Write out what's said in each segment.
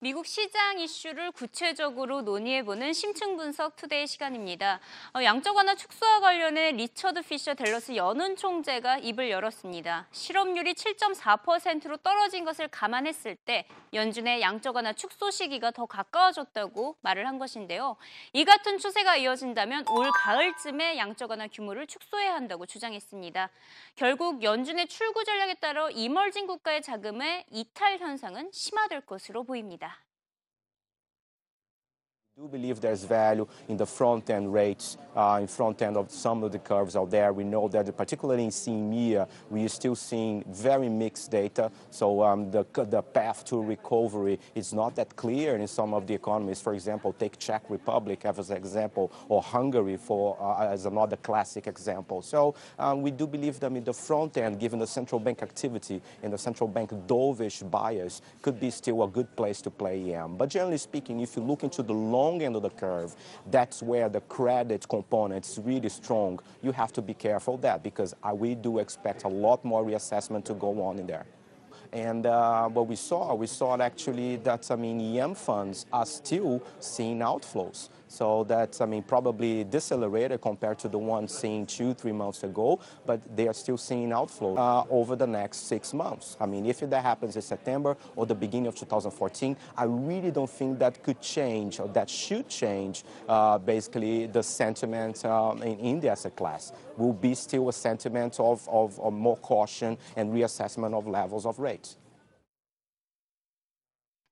미국 시장 이슈를 구체적으로 논의해보는 심층 분석 today 시간입니다. 어, 양적 완화 축소와 관련해 리처드 피셔 댈러스 연은 총재가 입을 열었습니다. 실업률이 7.4%로 떨어진 것을 감안했을 때 연준의 양적 완화 축소 시기가 더 가까워졌다고 말을 한 것인데요. 이 같은 추세가 이어진다면 올 가을쯤에 양적 완화 규모를 축소해야 한다고 주장했습니다. 결국 연준의 출구 전략에 따라 emerging 국가의 자금의 이탈 현상은 심화될 것으로 보입니다. Do believe there's value in the front end rates, uh, in front end of some of the curves out there. We know that particularly in CEMEA, we are still seeing very mixed data. So um, the, the path to recovery is not that clear in some of the economies. For example, take Czech Republic as an example, or Hungary for uh, as another classic example. So um, we do believe that in the front end, given the central bank activity and the central bank dovish bias, could be still a good place to play in. But generally speaking, if you look into the long long end of the curve, that's where the credit component is really strong. You have to be careful of that because we do expect a lot more reassessment to go on in there. And uh, what we saw, we saw actually that, I mean, EM funds are still seeing outflows. So that's, I mean, probably decelerated compared to the one seen two, three months ago, but they are still seeing outflow uh, over the next six months. I mean, if that happens in September or the beginning of 2014, I really don't think that could change or that should change uh, basically the sentiment um, in, in the asset class. Will be still a sentiment of, of, of more caution and reassessment of levels of rates.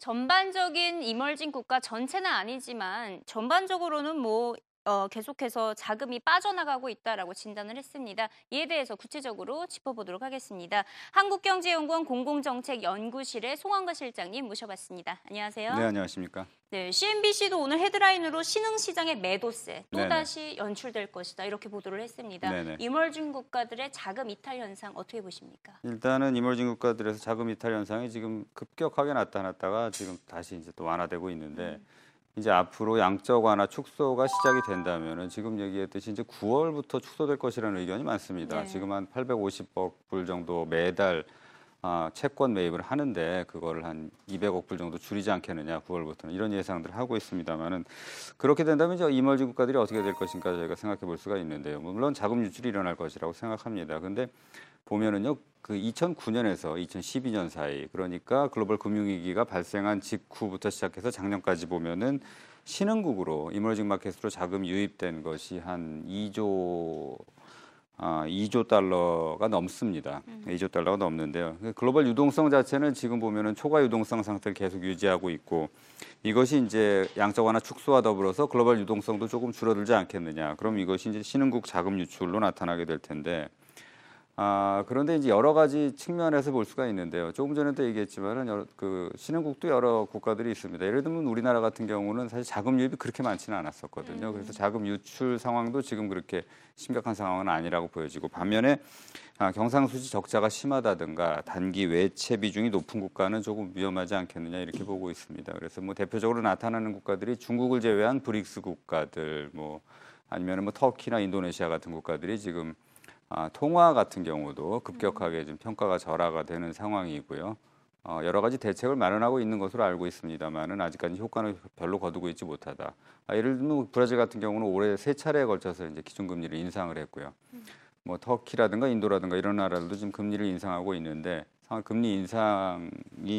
전반적인 이멀진 국가 전체는 아니지만 전반적으로는 뭐 어, 계속해서 자금이 빠져나가고 있다라고 진단을 했습니다. 이에 대해서 구체적으로 짚어보도록 하겠습니다. 한국경제연구원 공공정책연구실의 송환과 실장님 모셔봤습니다. 안녕하세요. 네, 안녕하십니까. 네, CNBC도 오늘 헤드라인으로 신흥시장의 매도세 또다시 연출될 것이다 이렇게 보도를 했습니다. 네네. 이멀진 국가들의 자금 이탈 현상 어떻게 보십니까? 일단은 이멀진 국가들에서 자금 이탈 현상이 지금 급격하게 나타났다가 지금 다시 이제 또 완화되고 있는데 음. 이제 앞으로 양적 완화 축소가 시작이 된다면은 지금 얘기했듯이 이제 9월부터 축소될 것이라는 의견이 많습니다. 네. 지금 한 850억 불 정도 매달 아, 채권 매입을 하는데 그거를 한 200억 불 정도 줄이지 않겠느냐 9월부터는 이런 예상들을 하고 있습니다만은 그렇게 된다면 이제 이멀지 국가들이 어떻게 될 것인가 저희가 생각해 볼 수가 있는데요. 물론 자금 유출이 일어날 것이라고 생각합니다. 근데 보면은요 그 2009년에서 2012년 사이 그러니까 글로벌 금융위기가 발생한 직후부터 시작해서 작년까지 보면은 신흥국으로 이머징 마켓으로 자금 유입된 것이 한 2조 아, 2조 달러가 넘습니다. 음. 2조 달러가 넘는데요. 글로벌 유동성 자체는 지금 보면은 초과 유동성 상태를 계속 유지하고 있고 이것이 이제 양적 완화 축소와 더불어서 글로벌 유동성도 조금 줄어들지 않겠느냐. 그럼 이것이 이제 신흥국 자금 유출로 나타나게 될 텐데 아, 그런데 이제 여러 가지 측면에서 볼 수가 있는데요. 조금 전에도 얘기했지만은 여러, 그 신흥국도 여러 국가들이 있습니다. 예를 들면 우리나라 같은 경우는 사실 자금 유입이 그렇게 많지는 않았었거든요. 음. 그래서 자금 유출 상황도 지금 그렇게 심각한 상황은 아니라고 보여지고 반면에 아, 경상수지 적자가 심하다든가 단기 외채 비중이 높은 국가는 조금 위험하지 않겠느냐 이렇게 보고 있습니다. 그래서 뭐 대표적으로 나타나는 국가들이 중국을 제외한 브릭스 국가들 뭐 아니면은 뭐 터키나 인도네시아 같은 국가들이 지금 아, 통화 같은 경우도 급격하게 좀 평가가 절하가 되는 상황이고요. 어, 여러 가지 대책을 마련하고 있는 것으로 알고 있습니다만은 아직까지 효과는 별로 거두고 있지 못하다. 아, 예를 들면 브라질 같은 경우는 올해 세 차례에 걸쳐서 이제 기준금리를 인상을 했고요. 뭐 터키라든가 인도라든가 이런 나라들도 지금 금리를 인상하고 있는데 금리 인상이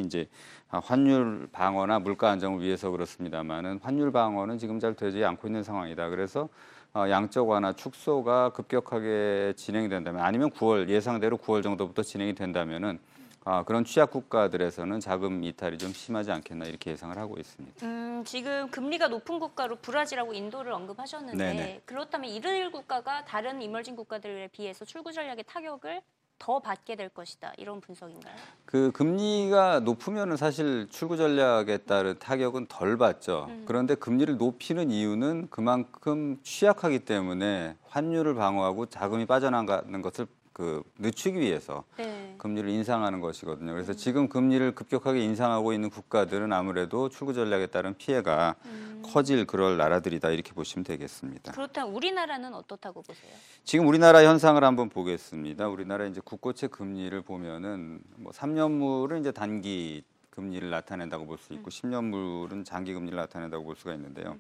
이제 환율 방어나 물가 안정을 위해서 그렇습니다만은 환율 방어는 지금 잘 되지 않고 있는 상황이다. 그래서 어, 양적 완화 축소가 급격하게 진행이 된다면 아니면 9월 예상대로 9월 정도부터 진행이 된다면은 아, 그런 취약 국가들에서는 자금 이탈이 좀 심하지 않겠나 이렇게 예상을 하고 있습니다. 음, 지금 금리가 높은 국가로 브라질하고 인도를 언급하셨는데 네네. 그렇다면 이들 국가가 다른 이멀진 국가들에 비해서 출구 전략의 타격을 더 받게 될 것이다 이런 분석인가요? 그 금리가 높으면은 사실 출구 전략에 따른 타격은 덜 받죠. 음. 그런데 금리를 높이는 이유는 그만큼 취약하기 때문에 환율을 방어하고 자금이 빠져나가는 것을 그 늦추기 위해서 네. 금리를 인상하는 것이거든요. 그래서 음. 지금 금리를 급격하게 인상하고 있는 국가들은 아무래도 출구 전략에 따른 피해가 음. 커질 그럴 나라들이다 이렇게 보시면 되겠습니다. 그렇다면 우리나라는 어떻다고 보세요? 지금 우리나라 현상을 한번 보겠습니다. 우리나라 이제 국고채 금리를 보면은 뭐 3년물은 이제 단기 금리를 나타낸다고 볼 수 있고 10년물은 장기 금리를 나타낸다고 볼 수가 있는데요.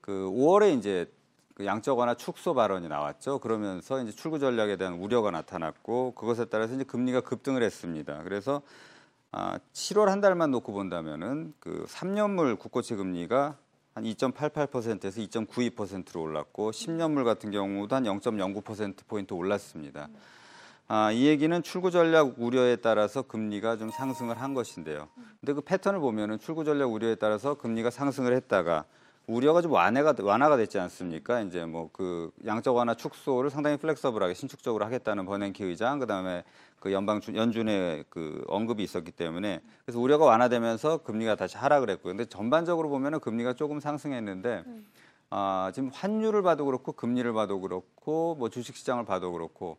그 5월에 이제 그 양적 완화 축소 발언이 나왔죠. 그러면서 이제 출구 전략에 대한 우려가 나타났고 그것에 따라서 이제 금리가 급등을 했습니다. 그래서 아, 7월 한 달만 놓고 본다면은 그 3년물 국고채 금리가 한 2.88%에서 2.92%로 올랐고 10년물 같은 경우도 한 0.09% 포인트 올랐습니다. 아, 이 얘기는 출구 전략 우려에 따라서 금리가 좀 상승을 한 것인데요. 근데 그 패턴을 보면은 출구 전략 우려에 따라서 금리가 상승을 했다가 우려가 좀 완화가 완화가 됐지 않습니까? 이제 뭐 그 양적 완화 축소를 상당히 flexible하게 신축적으로 하겠다는 버냉키 의장 그다음에 그 연방 준 연준의 그 언급이 있었기 때문에 그래서 우려가 완화되면서 금리가 다시 하락을 했고요. 근데 전반적으로 보면은 금리가 조금 상승했는데 아, 지금 환율을 봐도 그렇고 금리를 봐도 그렇고 뭐 주식 시장을 봐도 그렇고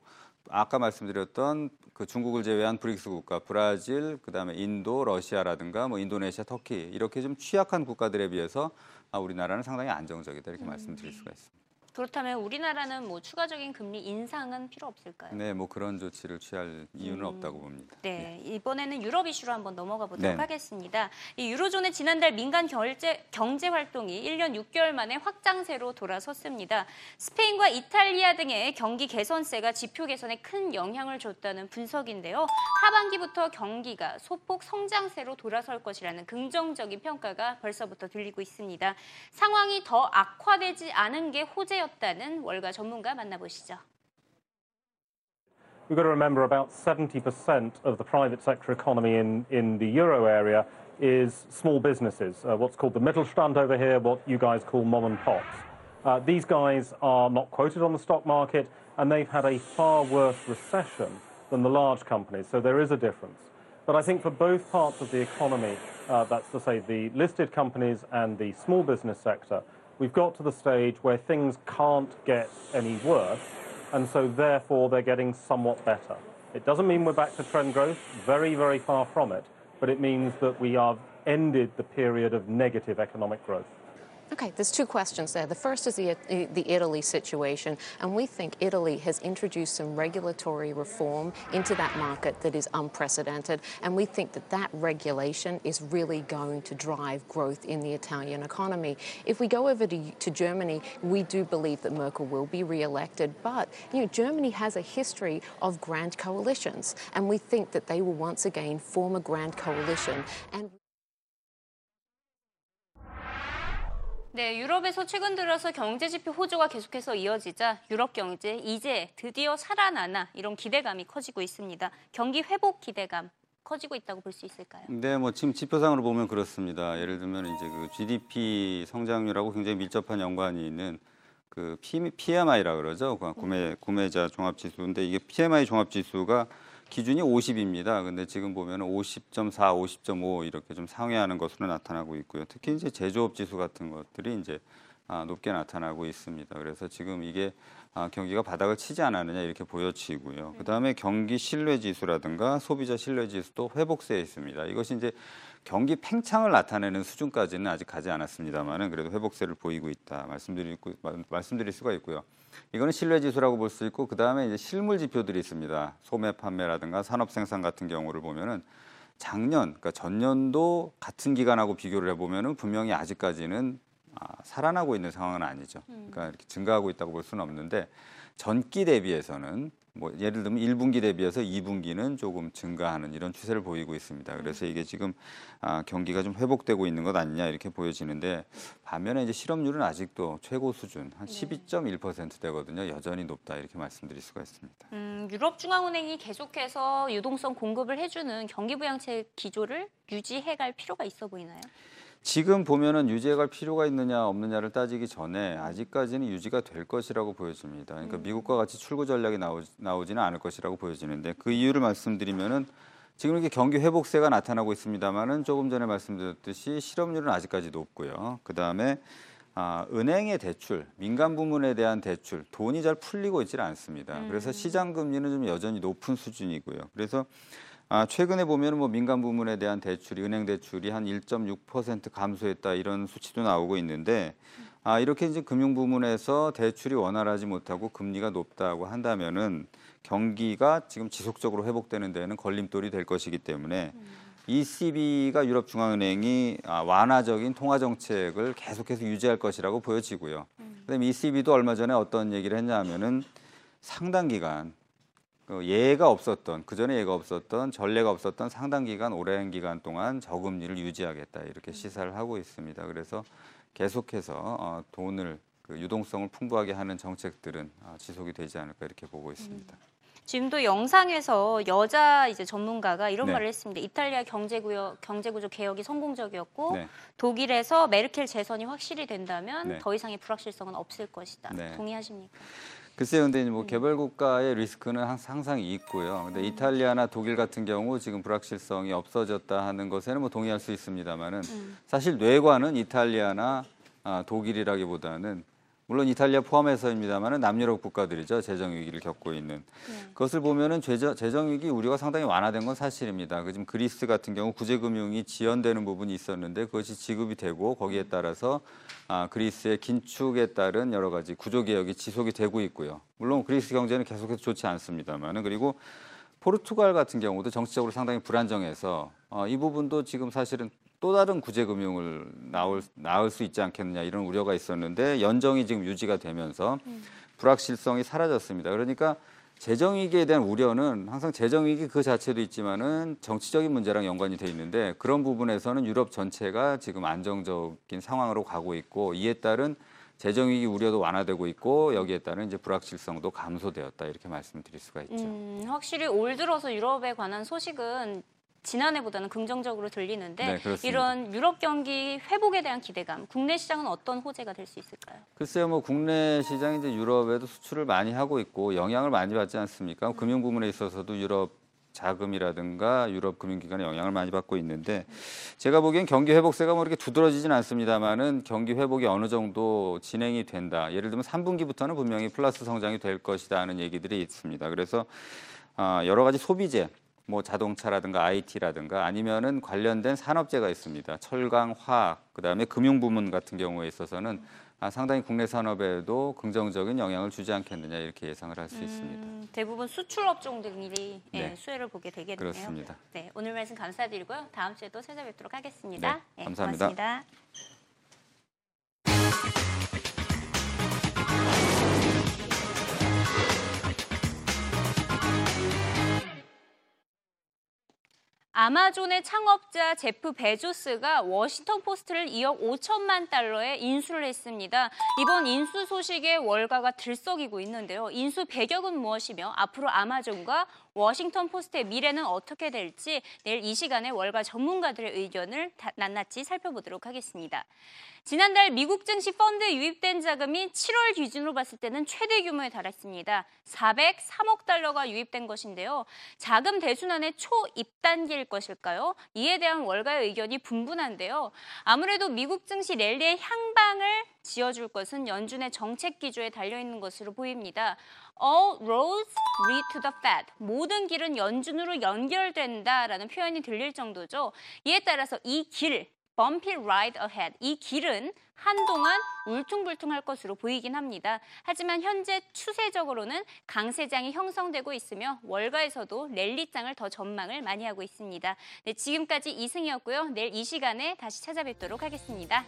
아까 말씀드렸던 그 중국을 제외한 브릭스 국가 브라질 그다음에 인도 러시아라든가 뭐 인도네시아 터키 이렇게 좀 취약한 국가들에 비해서 아, 우리나라는 상당히 안정적이다 이렇게 말씀드릴 수가 있습니다. 그렇다면 우리나라는 뭐 추가적인 금리 인상은 필요 없을까요? 네, 뭐 그런 조치를 취할 이유는 없다고 봅니다. 네, 이번에는 유럽 이슈로 한번 넘어가 보도록 네. 하겠습니다. 이 유로존의 지난달 민간 결제, 경제 활동이 1년 6개월 만에 확장세로 돌아섰습니다. 스페인과 이탈리아 등의 경기 개선세가 지표 개선에 큰 영향을 줬다는 분석인데요. 하반기부터 경기가 소폭 성장세로 돌아설 것이라는 긍정적인 평가가 벌써부터 들리고 있습니다. 상황이 더 악화되지 않은 게 호재 였다는 월가 전문가 만나보시죠. We've got to remember about 70% of the private sector economy in, in the euro area is small businesses, uh, what's called the Mittelstand over here, what you guys call mom and pops. Uh, these guys are not quoted on the stock market and they've had a far worse recession than the large companies, so there is a difference. But I think for both parts of the economy, uh, that's to say the listed companies and the small business sector, we've got to the stage where things can't get any worse and so therefore they're getting somewhat better. It doesn't mean we're back to trend growth, very, very far from it, but it means that we have ended the period of negative economic growth. Okay, there's two questions there. The first is the, the Italy situation, and we think Italy has introduced some regulatory reform into that market that is unprecedented, and we think that that regulation is really going to drive growth in the Italian economy. If we go over to, to Germany, we do believe that Merkel will be re-elected, but you know Germany has a history of grand coalitions, and we think that they will once again form a grand coalition and. 네, 유럽에서 최근 들어서 경제 지표 호조가 계속해서 이어지자 유럽 경제 이제 드디어 살아나나 이런 기대감이 커지고 있습니다. 경기 회복 기대감 커지고 있다고 볼 수 있을까요? 네, 뭐 지금 지표상으로 보면 그렇습니다. 예를 들면 이제 그 GDP 성장률하고 굉장히 밀접한 연관이 있는 그 PMI라 그러죠. 그 구매 구매자 종합 지수인데 이게 PMI 종합 지수가 기준이 50입니다. 근데 지금 보면 50.4, 50.5 이렇게 좀 상회하는 것으로 나타나고 있고요. 특히 이제 제조업 지수 같은 것들이 이제 아, 높게 나타나고 있습니다. 그래서 지금 이게 아, 경기가 바닥을 치지 않았느냐 이렇게 보여지고요. 그 다음에 경기 신뢰 지수라든가 소비자 신뢰 지수도 회복세에 있습니다. 이것이 이제 경기 팽창을 나타내는 수준까지는 아직 가지 않았습니다만은 그래도 회복세를 보이고 있다 말씀드릴, 말씀드릴 수가 있고요. 이거는 신뢰 지수라고 볼 수 있고 그 다음에 이제 실물 지표들이 있습니다. 소매 판매라든가 산업 생산 같은 경우를 보면은 작년 그러니까 전년도 같은 기간하고 비교를 해 보면은 분명히 아직까지는 아, 살아나고 있는 상황은 아니죠. 그러니까 이렇게 증가하고 있다고 볼 수는 없는데 전기 대비해서는 뭐 예를 들면 1분기 대비해서 2분기는 조금 증가하는 이런 추세를 보이고 있습니다. 그래서 이게 지금 아, 경기가 좀 회복되고 있는 것 아니냐 이렇게 보여지는데 반면에 이제 실업률은 아직도 최고 수준 한 12.1%대거든요. 여전히 높다 이렇게 말씀드릴 수가 있습니다. 음, 유럽중앙은행이 계속해서 유동성 공급을 해주는 경기 부양책 기조를 유지해갈 필요가 있어 보이나요? 지금 보면은 유지해갈 필요가 있느냐 없느냐를 따지기 전에 아직까지는 유지가 될 것이라고 보여집니다. 그러니까 미국과 같이 출구 전략이 나오, 나오지는 않을 것이라고 보여지는데 그 이유를 말씀드리면은 지금 이렇게 경기 회복세가 나타나고 있습니다만은 조금 전에 말씀드렸듯이 실업률은 아직까지 높고요. 그 다음에 아, 은행의 대출, 민간 부문에 대한 대출, 돈이 잘 풀리고 있지는 않습니다. 그래서 시장 금리는 좀 여전히 높은 수준이고요. 그래서 아, 최근에 보면 뭐 민간 부문에 대한 대출이 은행 대출이 한 1.6% 감소했다 이런 수치도 나오고 있는데 아, 이렇게 이제 금융 부문에서 대출이 원활하지 못하고 금리가 높다고 한다면은 경기가 지금 지속적으로 회복되는 데는 걸림돌이 될 것이기 때문에 ECB가 유럽 중앙은행이 아, 완화적인 통화 정책을 계속해서 유지할 것이라고 보여지고요. 그다음에 ECB도 얼마 전에 어떤 얘기를 했냐면은 상당 기간 그 예가 없었던 그 전에 예가 없었던 전례가 없었던 상당 기간 오랜 기간 동안 저금리를 유지하겠다 이렇게 시사를 하고 있습니다. 그래서 계속해서 어, 돈을 그 유동성을 풍부하게 하는 정책들은 어, 지속이 되지 않을까 이렇게 보고 있습니다. 지금도 영상에서 여자 이제 전문가가 이런 네. 말을 했습니다. 이탈리아 경제구역 경제구조 개혁이 성공적이었고 네. 독일에서 메르켈 재선이 확실히 된다면 네. 더 이상의 불확실성은 없을 것이다. 네. 동의하십니까? 글쎄요, 근데 뭐 개발 국가의 리스크는 항상 있고요. 근데 이탈리아나 독일 같은 경우 지금 불확실성이 없어졌다 하는 것에는 뭐 동의할 수 있습니다만은 사실 뇌관은 이탈리아나 아, 독일이라기보다는 물론 이탈리아 포함해서입니다만은 남유럽 국가들이죠 재정 위기를 겪고 있는 그것을 보면은 재정, 위기 우려가 상당히 완화된 건 사실입니다. 그 지금 그리스 같은 경우 구제 금융이 지연되는 부분이 있었는데 그것이 지급이 되고 거기에 따라서 아, 그리스의 긴축에 따른 여러 가지 구조 개혁이 지속이 되고 있고요. 물론 그리스 경제는 계속해서 좋지 않습니다만은 그리고 포르투갈 같은 경우도 정치적으로 상당히 불안정해서 어, 이 부분도 지금 사실은 또 다른 구제 금융을 나올 나올 수 있지 않겠느냐 이런 우려가 있었는데 연정이 지금 유지가 되면서 불확실성이 사라졌습니다. 그러니까 재정 위기에 대한 우려는 항상 재정 위기 그 자체도 있지만은 정치적인 문제랑 연관이 돼 있는데 그런 부분에서는 유럽 전체가 지금 안정적인 상황으로 가고 있고 이에 따른 재정 위기 우려도 완화되고 있고 여기에 따른 이제 불확실성도 감소되었다 이렇게 말씀드릴 수가 있죠. 음, 확실히 올 들어서 유럽에 관한 소식은 지난해보다는 긍정적으로 들리는데 네. 이런 유럽 경기 회복에 대한 기대감, 국내 시장은 어떤 호재가 될 수 있을까요? 글쎄요, 뭐 국내 시장이 이제 유럽에도 수출을 많이 하고 있고 영향을 많이 받지 않습니까? 금융 부문에 있어서도 유럽 자금이라든가 유럽 금융기관의 영향을 많이 받고 있는데 제가 보기엔 경기 회복세가 뭐 이렇게 두드러지진 않습니다만은 경기 회복이 어느 정도 진행이 된다. 예를 들면 3분기부터는 분명히 플러스 성장이 될 것이다 하는 얘기들이 있습니다. 그래서 아, 여러 가지 소비재 뭐 자동차라든가 IT라든가 아니면은 관련된 산업재가 있습니다. 철강, 화학, 그다음에 금융 부문 같은 경우에 있어서는 아, 상당히 국내 산업에도 긍정적인 영향을 주지 않겠느냐 이렇게 예상을 할수 있습니다. 음, 대부분 수출 업종들이 예, 네. 수혜를 보게 되겠네요. 그렇습니다. 네, 오늘 말씀 감사드리고요. 다음 주에 또 찾아뵙도록 하겠습니다. 네, 감사합니다. 고 아마존의 창업자 제프 베조스가 워싱턴 포스트를 2억 5천만 달러에 인수를 했습니다. 이번 인수 소식에 월가가 들썩이고 있는데요. 인수 배경은 무엇이며 앞으로 아마존과 워싱턴 포스트의 미래는 어떻게 될지 내일 이 시간에 월가 전문가들의 의견을 다- 낱낱이 살펴보도록 하겠습니다. 지난달 미국 증시 펀드에 유입된 자금이 7월 기준으로 봤을 때는 최대 규모에 달했습니다. 403억 달러가 유입된 것인데요. 자금 대순환의 초입단계일 것일까요? 이에 대한 월가의 의견이 분분한데요. 아무래도 미국 증시 랠리의 향방을 지어줄 것은 연준의 정책 기조에 달려있는 것으로 보입니다. All roads lead to the Fed. 모든 길은 연준으로 연결된다라는 표현이 들릴 정도죠. 이에 따라서 이 길, bumpy ride ahead. 이 길은 한동안 울퉁불퉁할 것으로 보이긴 합니다. 하지만 현재 추세적으로는 강세장이 형성되고 있으며 월가에서도 랠리장을 더 전망을 많이 하고 있습니다. 네, 지금까지 이승이었고요. 내일 이 시간에 다시 찾아뵙도록 하겠습니다.